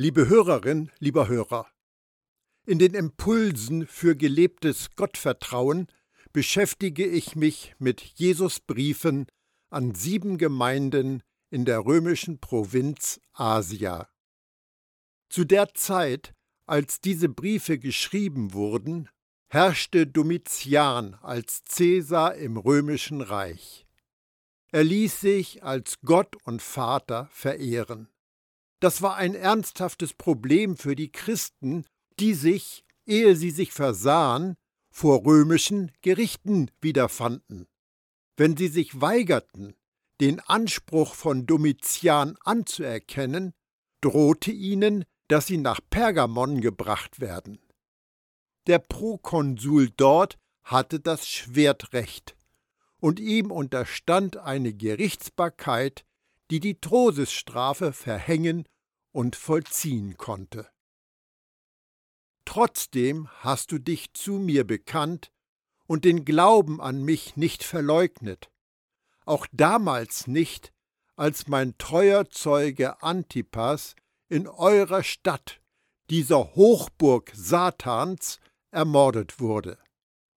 Liebe Hörerin, lieber Hörer, in den Impulsen für gelebtes Gottvertrauen beschäftige ich mich mit Jesus Briefen an sieben Gemeinden in der römischen Provinz Asia. Zu der Zeit, als diese Briefe geschrieben wurden, herrschte Domitian als Cäsar im römischen Reich. Er ließ sich als Gott und Vater verehren. Das war ein ernsthaftes Problem für die Christen, die sich, ehe sie sich versahen, vor römischen Gerichten wiederfanden. Wenn sie sich weigerten, den Anspruch von Domitian anzuerkennen, drohte ihnen, dass sie nach Pergamon gebracht werden. Der Prokonsul dort hatte das Schwertrecht, und ihm unterstand eine Gerichtsbarkeit, die die Todesstrafe verhängen und vollziehen konnte. Trotzdem hast du dich zu mir bekannt und den Glauben an mich nicht verleugnet, auch damals nicht, als mein treuer Zeuge Antipas in eurer Stadt, dieser Hochburg Satans, ermordet wurde.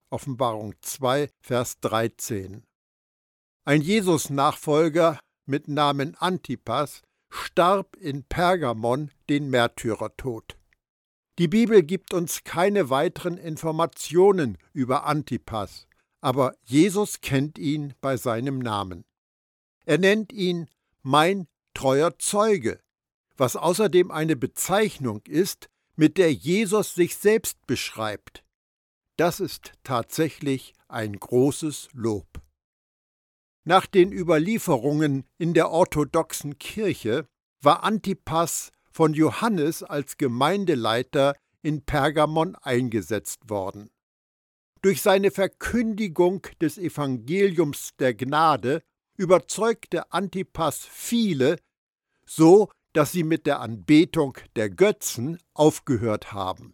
Offenbarung 2, Vers 13. Ein Jesus-Nachfolger mit Namen Antipas starb in Pergamon den Märtyrertod. Die Bibel gibt uns keine weiteren Informationen über Antipas, aber Jesus kennt ihn bei seinem Namen. Er nennt ihn mein treuer Zeuge, was außerdem eine Bezeichnung ist, mit der Jesus sich selbst beschreibt. Das ist tatsächlich ein großes Lob. Nach den Überlieferungen in der orthodoxen Kirche war Antipas von Johannes als Gemeindeleiter in Pergamon eingesetzt worden. Durch seine Verkündigung des Evangeliums der Gnade überzeugte Antipas viele, so dass sie mit der Anbetung der Götzen aufgehört haben.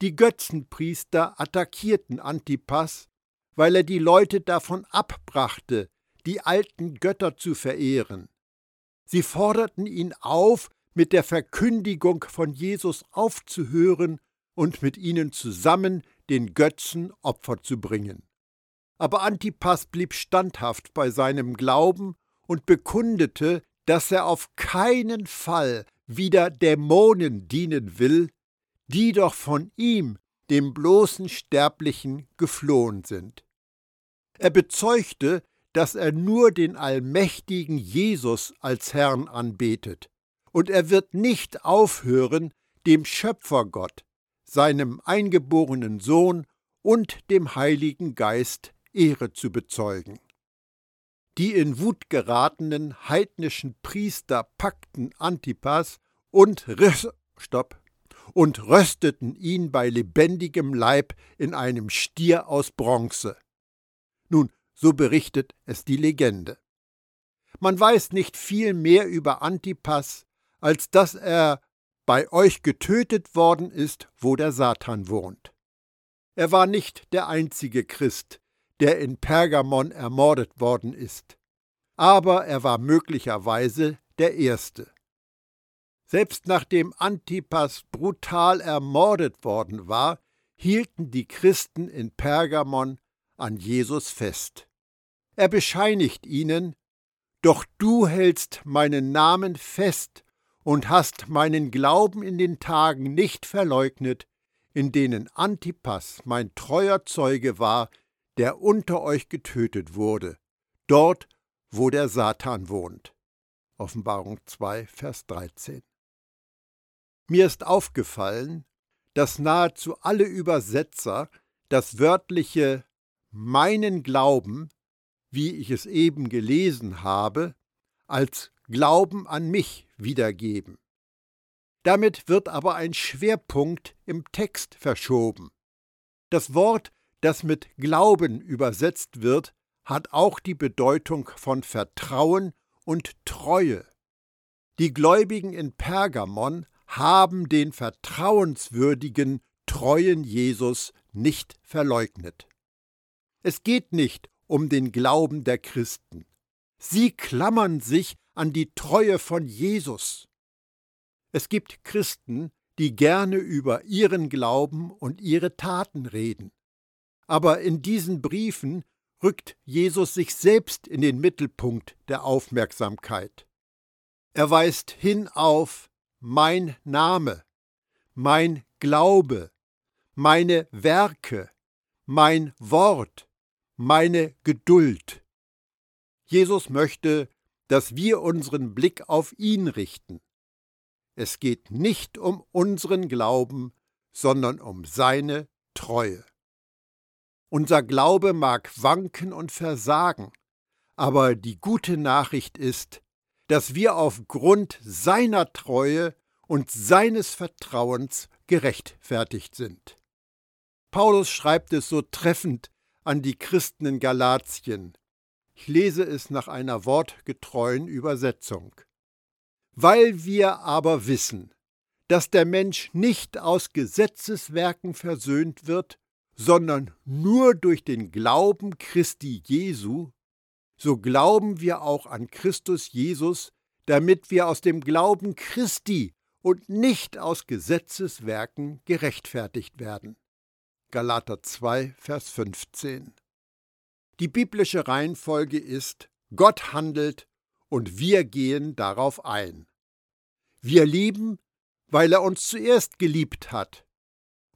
Die Götzenpriester attackierten Antipas weil er die Leute davon abbrachte, die alten Götter zu verehren. Sie forderten ihn auf, mit der Verkündigung von Jesus aufzuhören und mit ihnen zusammen den Götzen Opfer zu bringen. Aber Antipas blieb standhaft bei seinem Glauben und bekundete, dass er auf keinen Fall wieder Dämonen dienen will, die doch von ihm, dem bloßen Sterblichen, geflohen sind. Er bezeugte, dass er nur den allmächtigen Jesus als Herrn anbetet, und er wird nicht aufhören, dem Schöpfergott, seinem eingeborenen Sohn und dem Heiligen Geist Ehre zu bezeugen. Die in Wut geratenen heidnischen Priester packten Antipas und, Stopp, und rösteten ihn bei lebendigem Leib in einem Stier aus Bronze. Nun, so berichtet es die Legende. Man weiß nicht viel mehr über Antipas, als dass er bei euch getötet worden ist, wo der Satan wohnt. Er war nicht der einzige Christ, der in Pergamon ermordet worden ist, aber er war möglicherweise der erste. Selbst nachdem Antipas brutal ermordet worden war, hielten die Christen in Pergamon an Jesus fest. Er bescheinigt ihnen, Doch du hältst meinen Namen fest und hast meinen Glauben in den Tagen nicht verleugnet, in denen Antipas mein treuer Zeuge war, der unter euch getötet wurde, dort, wo der Satan wohnt. Offenbarung 2, Vers 13. Mir ist aufgefallen, dass nahezu alle Übersetzer das wörtliche meinen Glauben, wie ich es eben gelesen habe, als Glauben an mich wiedergeben. Damit wird aber ein Schwerpunkt im Text verschoben. Das Wort, das mit Glauben übersetzt wird, hat auch die Bedeutung von Vertrauen und Treue. Die Gläubigen in Pergamon haben den vertrauenswürdigen, treuen Jesus nicht verleugnet. Es geht nicht um den Glauben der Christen. Sie klammern sich an die Treue von Jesus. Es gibt Christen, die gerne über ihren Glauben und ihre Taten reden. Aber in diesen Briefen rückt Jesus sich selbst in den Mittelpunkt der Aufmerksamkeit. Er weist hin auf mein Name, mein Glaube, meine Werke, mein Wort, meine Geduld. Jesus möchte, dass wir unseren Blick auf ihn richten. Es geht nicht um unseren Glauben, sondern um seine Treue. Unser Glaube mag wanken und versagen, aber die gute Nachricht ist, dass wir aufgrund seiner Treue und seines Vertrauens gerechtfertigt sind. Paulus schreibt es so treffend an die Christen in Galatien. Ich lese es nach einer wortgetreuen Übersetzung. Weil wir aber wissen, dass der Mensch nicht aus Gesetzeswerken versöhnt wird, sondern nur durch den Glauben Christi Jesu, so glauben wir auch an Christus Jesus, damit wir aus dem Glauben Christi und nicht aus Gesetzeswerken gerechtfertigt werden. Galater 2, Vers 15. Die biblische Reihenfolge ist, Gott handelt und wir gehen darauf ein. Wir lieben, weil er uns zuerst geliebt hat.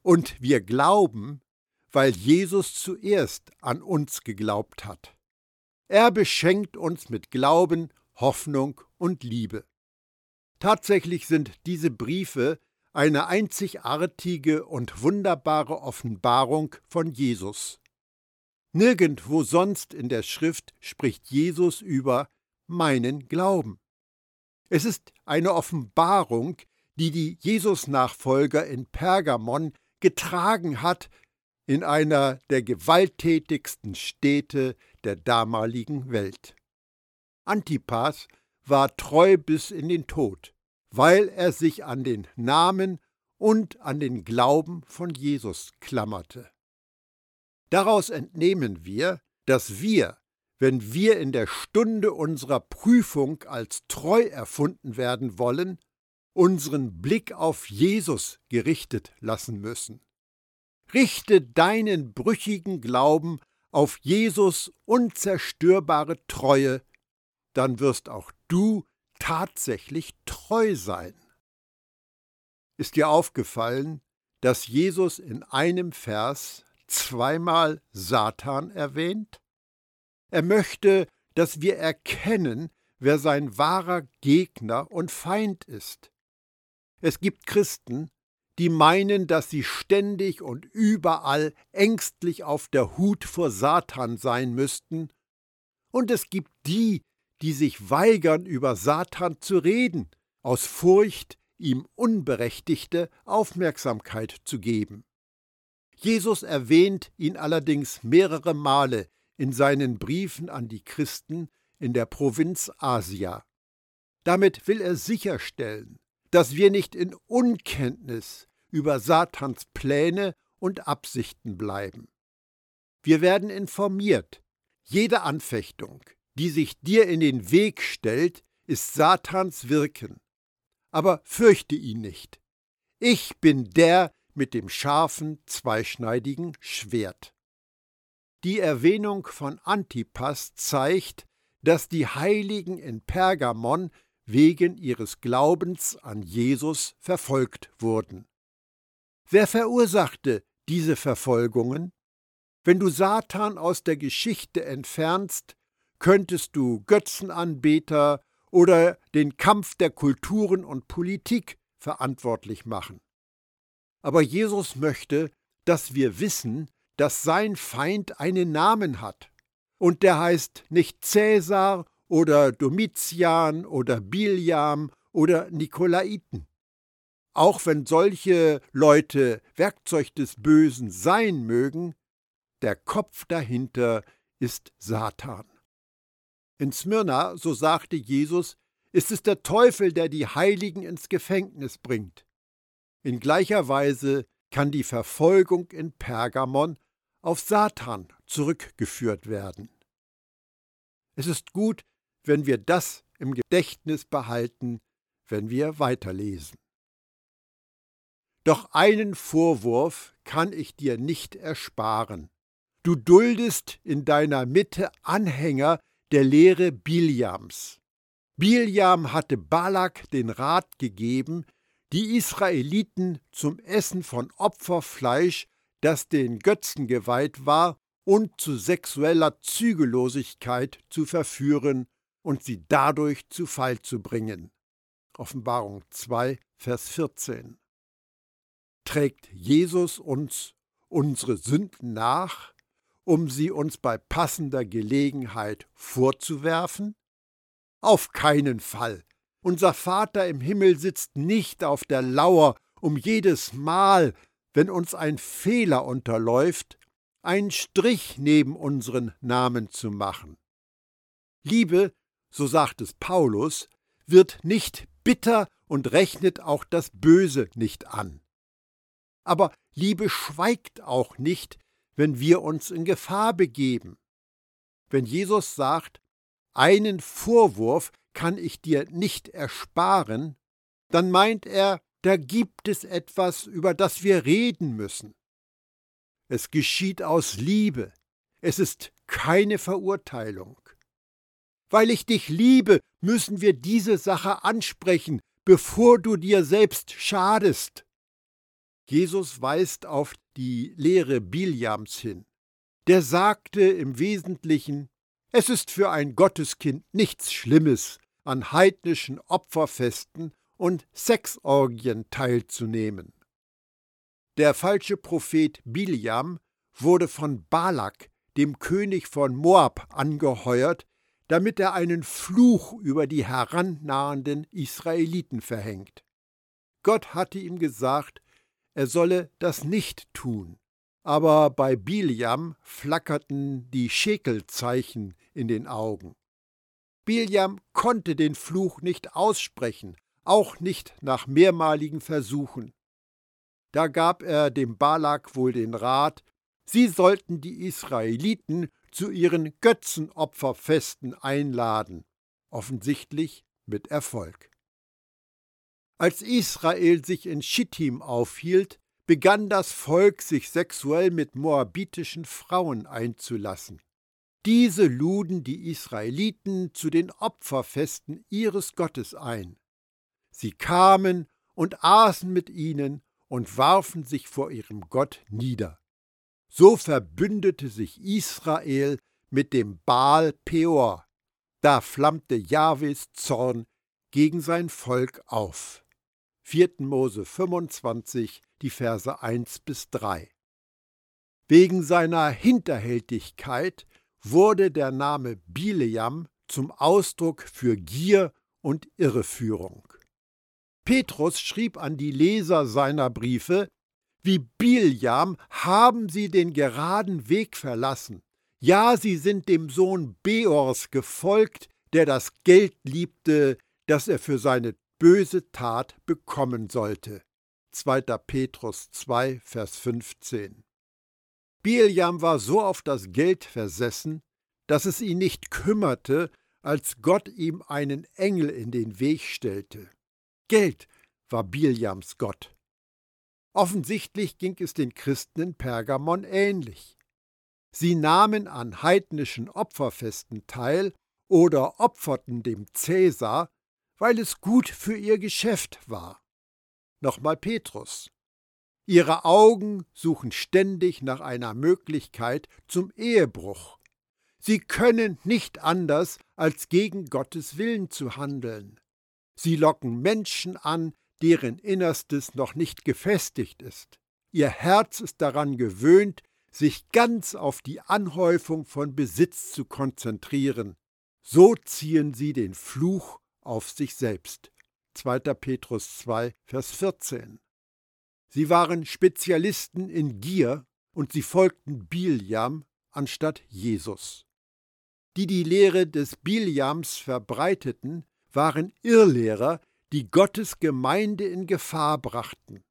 Und wir glauben, weil Jesus zuerst an uns geglaubt hat. Er beschenkt uns mit Glauben, Hoffnung und Liebe. Tatsächlich sind diese Briefe eine einzigartige und wunderbare Offenbarung von Jesus. Nirgendwo sonst in der Schrift spricht Jesus über meinen Glauben. Es ist eine Offenbarung, die die Jesus-Nachfolger in Pergamon getragen hat in einer der gewalttätigsten Städte der damaligen Welt. Antipas war treu bis in den Tod, weil er sich an den Namen und an den Glauben von Jesus klammerte. Daraus entnehmen wir, dass wir, wenn wir in der Stunde unserer Prüfung als treu erfunden werden wollen, unseren Blick auf Jesus gerichtet lassen müssen. Richte deinen brüchigen Glauben auf Jesus unzerstörbare Treue, dann wirst auch du tatsächlich treu sein. Ist dir aufgefallen, dass Jesus in einem Vers zweimal Satan erwähnt? Er möchte, dass wir erkennen, wer sein wahrer Gegner und Feind ist. Es gibt Christen, die meinen, dass sie ständig und überall ängstlich auf der Hut vor Satan sein müssten, und es gibt die, die sich weigern, über Satan zu reden, aus Furcht, ihm unberechtigte Aufmerksamkeit zu geben. Jesus erwähnt ihn allerdings mehrere Male in seinen Briefen an die Christen in der Provinz Asia. Damit will er sicherstellen, dass wir nicht in Unkenntnis über Satans Pläne und Absichten bleiben. Wir werden informiert. Jede Anfechtung, die sich dir in den Weg stellt, ist Satans Wirken. Aber fürchte ihn nicht. Ich bin der mit dem scharfen, zweischneidigen Schwert. Die Erwähnung von Antipas zeigt, dass die Heiligen in Pergamon wegen ihres Glaubens an Jesus verfolgt wurden. Wer verursachte diese Verfolgungen? Wenn du Satan aus der Geschichte entfernst, könntest du Götzenanbeter oder den Kampf der Kulturen und Politik verantwortlich machen. Aber Jesus möchte, dass wir wissen, dass sein Feind einen Namen hat. Und der heißt nicht Cäsar oder Domitian oder Biliam oder Nikolaiten. Auch wenn solche Leute Werkzeug des Bösen sein mögen, der Kopf dahinter ist Satan. In Smyrna, so sagte Jesus, ist es der Teufel, der die Heiligen ins Gefängnis bringt. In gleicher Weise kann die Verfolgung in Pergamon auf Satan zurückgeführt werden. Es ist gut, wenn wir das im Gedächtnis behalten, wenn wir weiterlesen. Doch einen Vorwurf kann ich dir nicht ersparen. Du duldest in deiner Mitte Anhänger der Lehre Biljams. Biljam hatte Balak den Rat gegeben, die Israeliten zum Essen von Opferfleisch, das den Götzen geweiht war, und zu sexueller Zügellosigkeit zu verführen und sie dadurch zu Fall zu bringen. Offenbarung 2, Vers 14. Trägt Jesus uns unsere Sünden nach, um sie uns bei passender Gelegenheit vorzuwerfen? Auf keinen Fall. Unser Vater im Himmel sitzt nicht auf der Lauer, um jedes Mal, wenn uns ein Fehler unterläuft, einen Strich neben unseren Namen zu machen. Liebe, so sagt es Paulus, wird nicht bitter und rechnet auch das Böse nicht an. Aber Liebe schweigt auch nicht, wenn wir uns in Gefahr begeben. Wenn Jesus sagt, einen Vorwurf kann ich dir nicht ersparen, dann meint er, da gibt es etwas, über das wir reden müssen. Es geschieht aus Liebe, es ist keine Verurteilung. Weil ich dich liebe, müssen wir diese Sache ansprechen, bevor du dir selbst schadest. Jesus weist auf die Lehre Biljams hin. Der sagte im Wesentlichen, es ist für ein Gotteskind nichts Schlimmes, an heidnischen Opferfesten und Sexorgien teilzunehmen. Der falsche Prophet Biljam wurde von Balak, dem König von Moab, angeheuert, damit er einen Fluch über die herannahenden Israeliten verhängt. Gott hatte ihm gesagt, er solle das nicht tun. Aber bei Biljam flackerten die Schekelzeichen in den Augen. Biljam konnte den Fluch nicht aussprechen, auch nicht nach mehrmaligen Versuchen. Da gab er dem Balak wohl den Rat, sie sollten die Israeliten zu ihren Götzenopferfesten einladen, offensichtlich mit Erfolg. Als Israel sich in Schittim aufhielt, begann das Volk sich sexuell mit moabitischen Frauen einzulassen. Diese luden die Israeliten zu den Opferfesten ihres Gottes ein. Sie kamen und aßen mit ihnen und warfen sich vor ihrem Gott nieder. So verbündete sich Israel mit dem Baal Peor. Da flammte Jahwes Zorn gegen sein Volk auf. 4. Mose 25, die Verse 1 bis 3. Wegen seiner Hinterhältigkeit wurde der Name Bileam zum Ausdruck für Gier und Irreführung. Petrus schrieb an die Leser seiner Briefe, wie Biljam haben sie den geraden Weg verlassen. Ja, sie sind dem Sohn Beors gefolgt, der das Geld liebte, das er für seine böse Tat bekommen sollte. 2. Petrus 2, Vers 15. Biljam war so auf das Geld versessen, dass es ihn nicht kümmerte, als Gott ihm einen Engel in den Weg stellte. Geld war Biljams Gott. Offensichtlich ging es den Christen in Pergamon ähnlich. Sie nahmen an heidnischen Opferfesten teil oder opferten dem Cäsar, weil es gut für ihr Geschäft war. Nochmal Petrus. Ihre Augen suchen ständig nach einer Möglichkeit zum Ehebruch. Sie können nicht anders, als gegen Gottes Willen zu handeln. Sie locken Menschen an, deren Innerstes noch nicht gefestigt ist. Ihr Herz ist daran gewöhnt, sich ganz auf die Anhäufung von Besitz zu konzentrieren. So ziehen sie den Fluch auf sich selbst. 2. Petrus 2, Vers 14. Sie waren Spezialisten in Gier und sie folgten Biljam anstatt Jesus. Die die Lehre des Biljams verbreiteten, waren Irrlehrer, die Gottes Gemeinde in Gefahr brachten.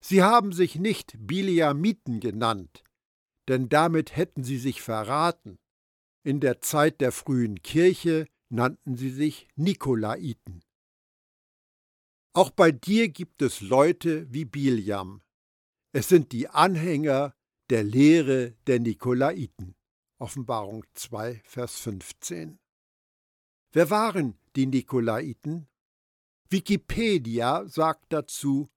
Sie haben sich nicht Biliamiten genannt, denn damit hätten sie sich verraten. In der Zeit der frühen Kirche nannten sie sich Nikolaiten. Auch bei dir gibt es Leute wie Biljam. Es sind die Anhänger der Lehre der Nikolaiten. Offenbarung 2, Vers 15. Wer waren die Nikolaiten? Wikipedia sagt dazu,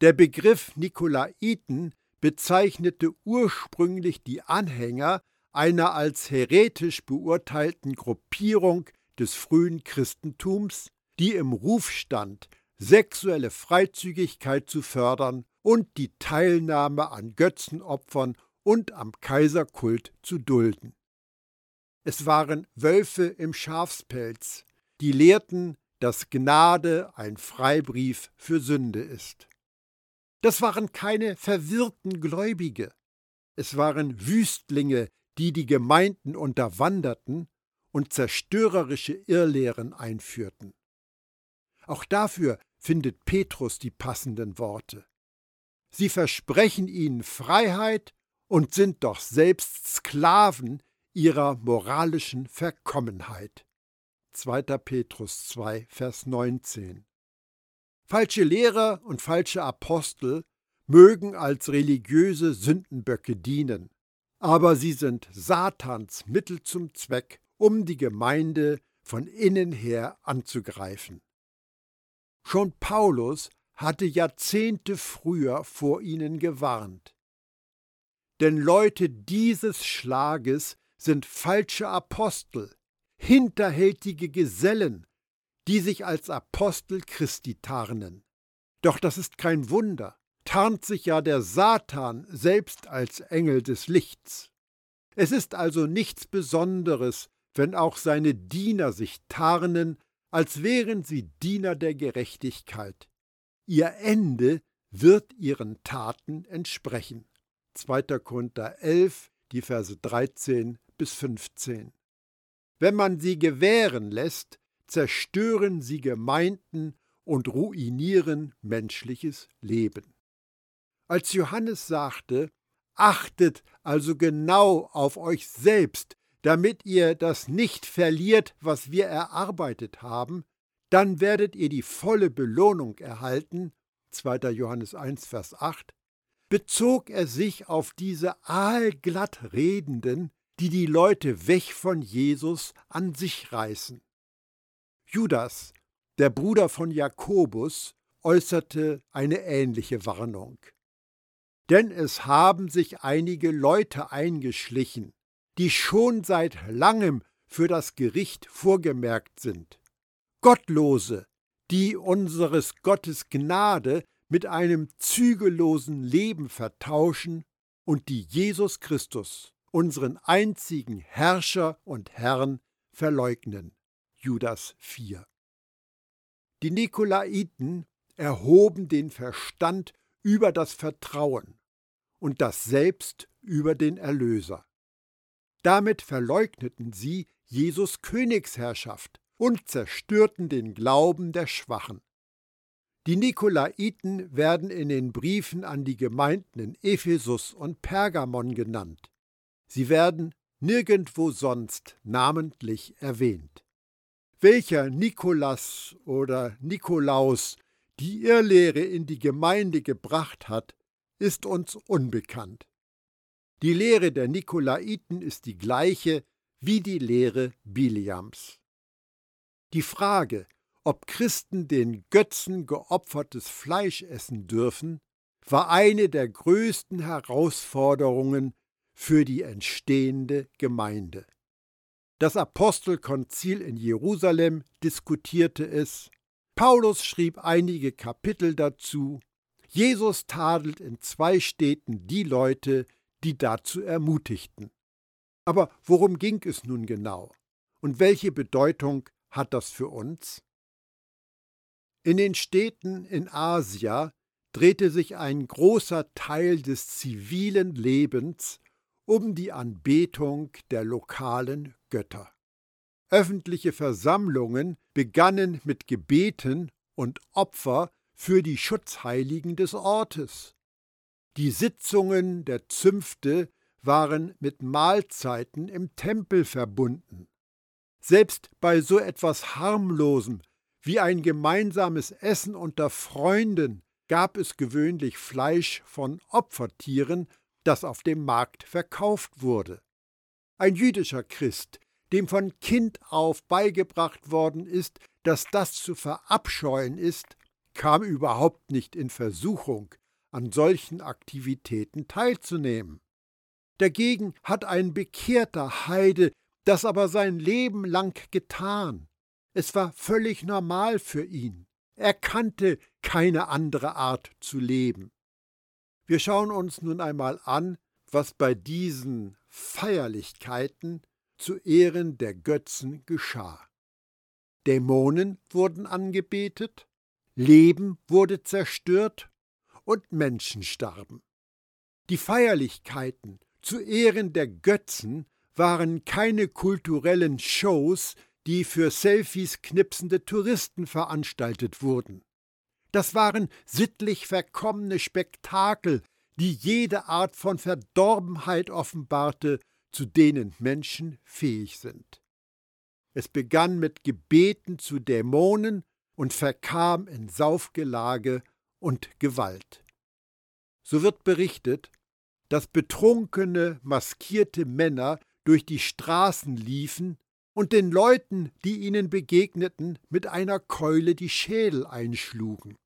der Begriff Nikolaiten bezeichnete ursprünglich die Anhänger einer als heretisch beurteilten Gruppierung des frühen Christentums, die im Ruf stand, sexuelle Freizügigkeit zu fördern und die Teilnahme an Götzenopfern und am Kaiserkult zu dulden. Es waren Wölfe im Schafspelz, die lehrten, dass Gnade ein Freibrief für Sünde ist. Das waren keine verwirrten Gläubige, es waren Wüstlinge, die die Gemeinden unterwanderten und zerstörerische Irrlehren einführten. Auch dafür findet Petrus die passenden Worte. Sie versprechen ihnen Freiheit und sind doch selbst Sklaven ihrer moralischen Verkommenheit. 2. Petrus 2, Vers 19. Falsche Lehrer und falsche Apostel mögen als religiöse Sündenböcke dienen, aber sie sind Satans Mittel zum Zweck, um die Gemeinde von innen her anzugreifen. Schon Paulus hatte Jahrzehnte früher vor ihnen gewarnt. Denn Leute dieses Schlages sind falsche Apostel, hinterhältige Gesellen, die sich als Apostel Christi tarnen. Doch das ist kein Wunder, tarnt sich ja der Satan selbst als Engel des Lichts. Es ist also nichts Besonderes, wenn auch seine Diener sich tarnen als wären sie Diener der Gerechtigkeit. Ihr Ende wird ihren Taten entsprechen. 2. Korinther 11, die Verse 13 bis 15. Wenn man sie gewähren lässt, zerstören sie Gemeinden und ruinieren menschliches Leben. Als Johannes sagte, achtet also genau auf euch selbst, damit ihr das nicht verliert, was wir erarbeitet haben, dann werdet ihr die volle Belohnung erhalten, 2. Johannes 1, Vers 8, bezog er sich auf diese aalglatt Redenden, die die Leute weg von Jesus an sich reißen. Judas, der Bruder von Jakobus, äußerte eine ähnliche Warnung. Denn es haben sich einige Leute eingeschlichen, die schon seit langem für das Gericht vorgemerkt sind. Gottlose, die unseres Gottes Gnade mit einem zügellosen Leben vertauschen und die Jesus Christus, unseren einzigen Herrscher und Herrn, verleugnen. Judas 4. Die Nikolaiten erhoben den Verstand über das Vertrauen und das Selbst über den Erlöser. Damit verleugneten sie Jesus Königsherrschaft und zerstörten den Glauben der Schwachen. Die Nikolaiten werden in den Briefen an die Gemeinden in Ephesus und Pergamon genannt. Sie werden nirgendwo sonst namentlich erwähnt. Welcher Nikolas oder Nikolaus die Irrlehre in die Gemeinde gebracht hat, ist uns unbekannt. Die Lehre der Nikolaiten ist die gleiche wie die Lehre Biliams. Die Frage, ob Christen den Götzen geopfertes Fleisch essen dürfen, war eine der größten Herausforderungen für die entstehende Gemeinde. Das Apostelkonzil in Jerusalem diskutierte es, Paulus schrieb einige Kapitel dazu, Jesus tadelt in zwei Städten die Leute, die dazu ermutigten. Aber worum ging es nun genau? Und welche Bedeutung hat das für uns? In den Städten in Asia drehte sich ein großer Teil des zivilen Lebens um die Anbetung der lokalen Götter. Öffentliche Versammlungen begannen mit Gebeten und Opfer für die Schutzheiligen des Ortes. Die Sitzungen der Zünfte waren mit Mahlzeiten im Tempel verbunden. Selbst bei so etwas harmlosem wie ein gemeinsames Essen unter Freunden gab es gewöhnlich Fleisch von Opfertieren, das auf dem Markt verkauft wurde. Ein jüdischer Christ, dem von Kind auf beigebracht worden ist, dass das zu verabscheuen ist, kam überhaupt nicht in Versuchung, an solchen Aktivitäten teilzunehmen. Dagegen hat ein bekehrter Heide das aber sein Leben lang getan. Es war völlig normal für ihn. Er kannte keine andere Art zu leben. Wir schauen uns nun einmal an, was bei diesen Feierlichkeiten zu Ehren der Götzen geschah. Dämonen wurden angebetet, Leben wurde zerstört und Menschen starben. Die Feierlichkeiten zu Ehren der Götzen waren keine kulturellen Shows, die für Selfies knipsende Touristen veranstaltet wurden. Das waren sittlich verkommene Spektakel, die jede Art von Verdorbenheit offenbarte, zu denen Menschen fähig sind. Es begann mit Gebeten zu Dämonen und verkam in Saufgelage und Gewalt. So wird berichtet, dass betrunkene, maskierte Männer durch die Straßen liefen und den Leuten, die ihnen begegneten, mit einer Keule die Schädel einschlugen.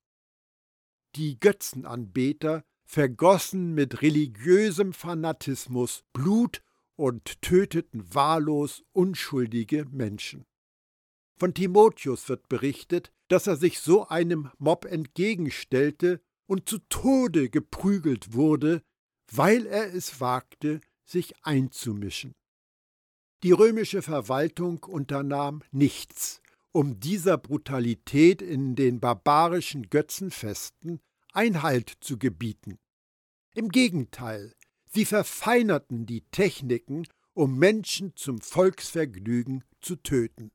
Die Götzenanbeter vergossen mit religiösem Fanatismus Blut und töteten wahllos unschuldige Menschen. Von Timotheus wird berichtet, dass er sich so einem Mob entgegenstellte und zu Tode geprügelt wurde, weil er es wagte, sich einzumischen. Die römische Verwaltung unternahm nichts, um dieser Brutalität in den barbarischen Götzenfesten Einhalt zu gebieten. Im Gegenteil, sie verfeinerten die Techniken, um Menschen zum Volksvergnügen zu töten.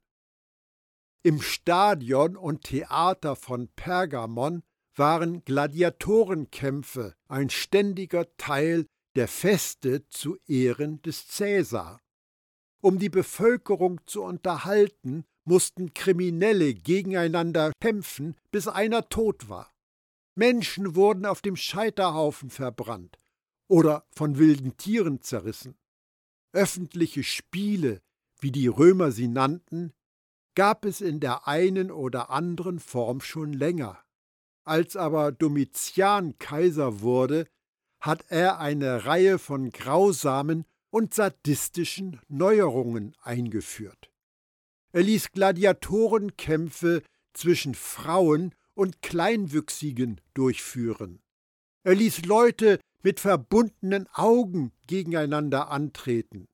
Im Stadion und Theater von Pergamon waren Gladiatorenkämpfe ein ständiger Teil der Feste zu Ehren des Cäsar. Um die Bevölkerung zu unterhalten, mussten Kriminelle gegeneinander kämpfen, bis einer tot war. Menschen wurden auf dem Scheiterhaufen verbrannt oder von wilden Tieren zerrissen. Öffentliche Spiele, wie die Römer sie nannten, gab es in der einen oder anderen Form schon länger. Als aber Domitian Kaiser wurde, hat er eine Reihe von grausamen und sadistischen Neuerungen eingeführt. Er ließ Gladiatorenkämpfe zwischen Frauen und Kleinwüchsigen durchführen. Er ließ Leute mit verbundenen Augen gegeneinander antreten.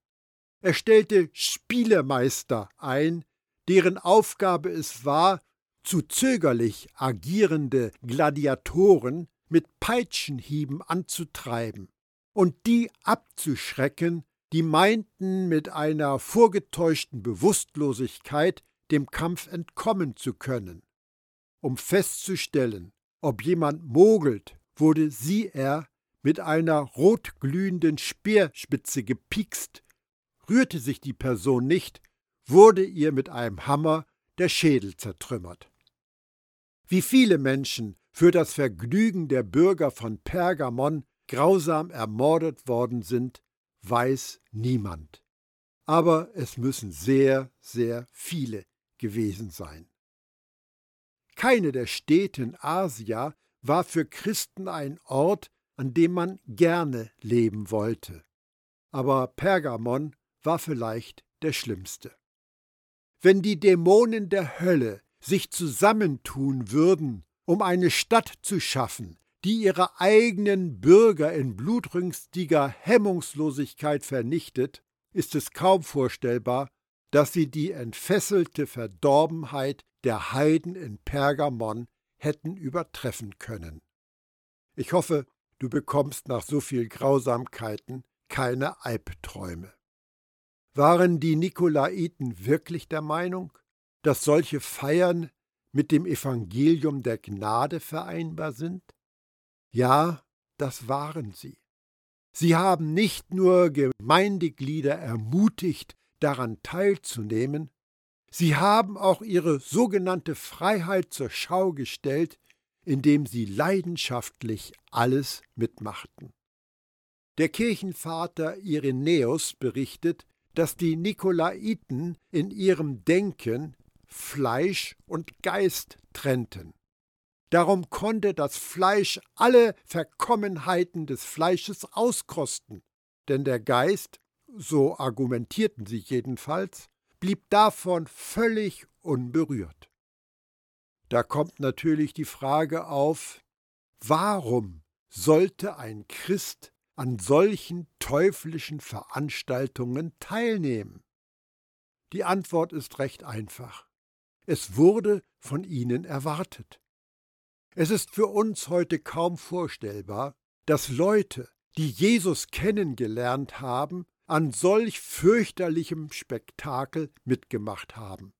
Er stellte Spielemeister ein, deren Aufgabe es war, zu zögerlich agierende Gladiatoren mit Peitschenhieben anzutreiben und die abzuschrecken, die meinten mit einer vorgetäuschten Bewusstlosigkeit dem Kampf entkommen zu können. Um festzustellen, ob jemand mogelt, wurde sie er mit einer rotglühenden Speerspitze gepikst, rührte sich die Person nicht, wurde ihr mit einem Hammer der Schädel zertrümmert. Wie viele Menschen für das Vergnügen der Bürger von Pergamon grausam ermordet worden sind, weiß niemand. Aber es müssen sehr, sehr viele gewesen sein. Keine der Städte in Asia war für Christen ein Ort, an dem man gerne leben wollte. Aber Pergamon war vielleicht der schlimmste. Wenn die Dämonen der Hölle sich zusammentun würden, um eine Stadt zu schaffen, die ihre eigenen Bürger in blutrünstiger Hemmungslosigkeit vernichtet, ist es kaum vorstellbar, dass sie die entfesselte Verdorbenheit der Heiden in Pergamon hätten übertreffen können. Ich hoffe, du bekommst nach so viel Grausamkeiten keine Albträume. Waren die Nikolaiten wirklich der Meinung, dass solche Feiern mit dem Evangelium der Gnade vereinbar sind? Ja, das waren sie. Sie haben nicht nur Gemeindeglieder ermutigt, daran teilzunehmen, Sie haben auch ihre sogenannte Freiheit zur Schau gestellt, indem sie leidenschaftlich alles mitmachten. Der Kirchenvater Irenäus berichtet, dass die Nikolaiten in ihrem Denken Fleisch und Geist trennten. Darum konnte das Fleisch alle Verkommenheiten des Fleisches auskosten, denn der Geist, so argumentierten sie jedenfalls, blieb davon völlig unberührt. Da kommt natürlich die Frage auf, warum sollte ein Christ an solchen teuflischen Veranstaltungen teilnehmen? Die Antwort ist recht einfach. Es wurde von ihnen erwartet. Es ist für uns heute kaum vorstellbar, dass Leute, die Jesus kennengelernt haben, an solch fürchterlichem Spektakel mitgemacht haben.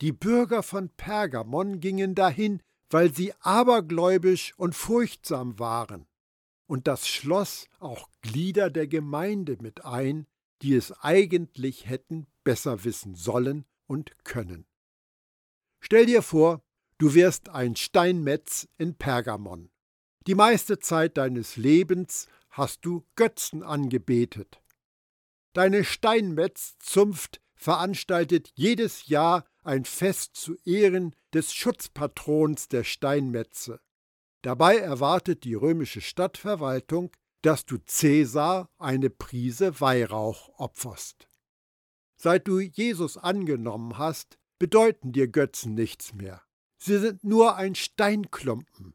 Die Bürger von Pergamon gingen dahin, weil sie abergläubisch und furchtsam waren, und das schloss auch Glieder der Gemeinde mit ein, die es eigentlich hätten besser wissen sollen und können. Stell dir vor, Du wirst ein Steinmetz in Pergamon. Die meiste Zeit deines Lebens hast du Götzen angebetet. Deine Steinmetzzunft veranstaltet jedes Jahr ein Fest zu Ehren des Schutzpatrons der Steinmetze. Dabei erwartet die römische Stadtverwaltung, dass du Cäsar eine Prise Weihrauch opferst. Seit du Jesus angenommen hast, bedeuten dir Götzen nichts mehr. Sie sind nur ein Steinklumpen.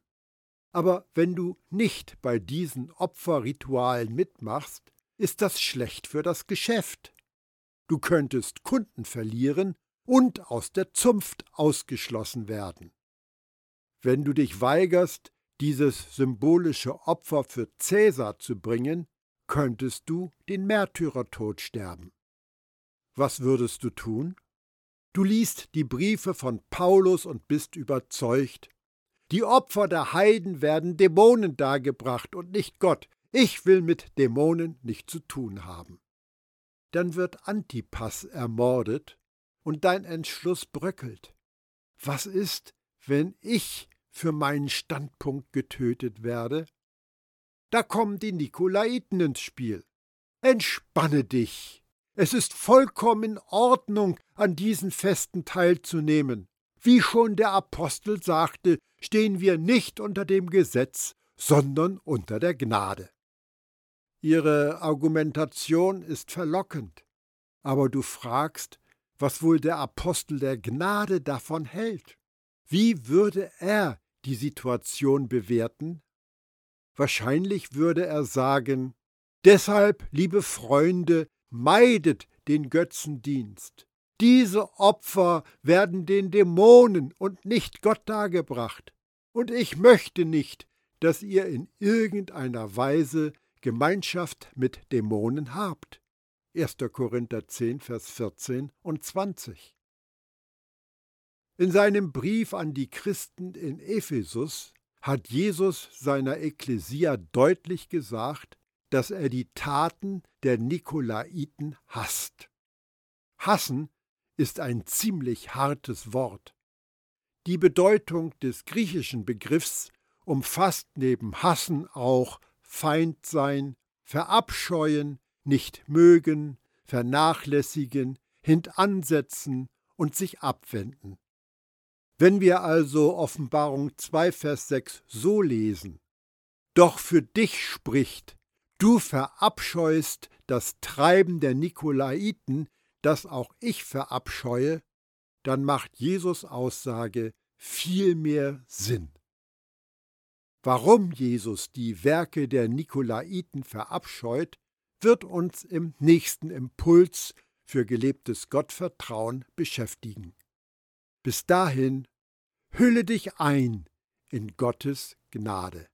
Aber wenn du nicht bei diesen Opferritualen mitmachst, ist das schlecht für das Geschäft. Du könntest Kunden verlieren und aus der Zunft ausgeschlossen werden. Wenn du dich weigerst, dieses symbolische Opfer für Cäsar zu bringen, könntest du den Märtyrertod sterben. Was würdest du tun? Du liest die Briefe von Paulus und bist überzeugt. Die Opfer der Heiden werden Dämonen dargebracht und nicht Gott. Ich will mit Dämonen nicht zu tun haben. Dann wird Antipas ermordet und dein Entschluss bröckelt. Was ist, wenn ich für meinen Standpunkt getötet werde? Da kommen die Nikolaiten ins Spiel. Entspanne dich, es ist vollkommen in Ordnung, an diesen Festen teilzunehmen. Wie schon der Apostel sagte, stehen wir nicht unter dem Gesetz, sondern unter der Gnade. Ihre Argumentation ist verlockend, aber du fragst, was wohl der Apostel der Gnade davon hält. Wie würde er die Situation bewerten? Wahrscheinlich würde er sagen, Deshalb, liebe Freunde, meidet den Götzendienst. Diese Opfer werden den Dämonen und nicht Gott dargebracht. Und ich möchte nicht, dass ihr in irgendeiner Weise Gemeinschaft mit Dämonen habt. 1. Korinther 10, Vers 14 und 20. In seinem Brief an die Christen in Ephesus hat Jesus seiner Ekklesia deutlich gesagt, dass er die Taten der Nikolaiten hasst. Hassen ist ein ziemlich hartes Wort. Die Bedeutung des griechischen Begriffs umfasst neben Hassen auch Feindsein, Verabscheuen, nicht mögen, vernachlässigen, hintansetzen und sich abwenden. Wenn wir also Offenbarung 2, Vers 6 so lesen, Doch für dich spricht, Du verabscheust das Treiben der Nikolaiten, das auch ich verabscheue, dann macht Jesus Aussage viel mehr Sinn. Warum Jesus die Werke der Nikolaiten verabscheut, wird uns im nächsten Impuls für gelebtes Gottvertrauen beschäftigen. Bis dahin, hülle dich ein in Gottes Gnade.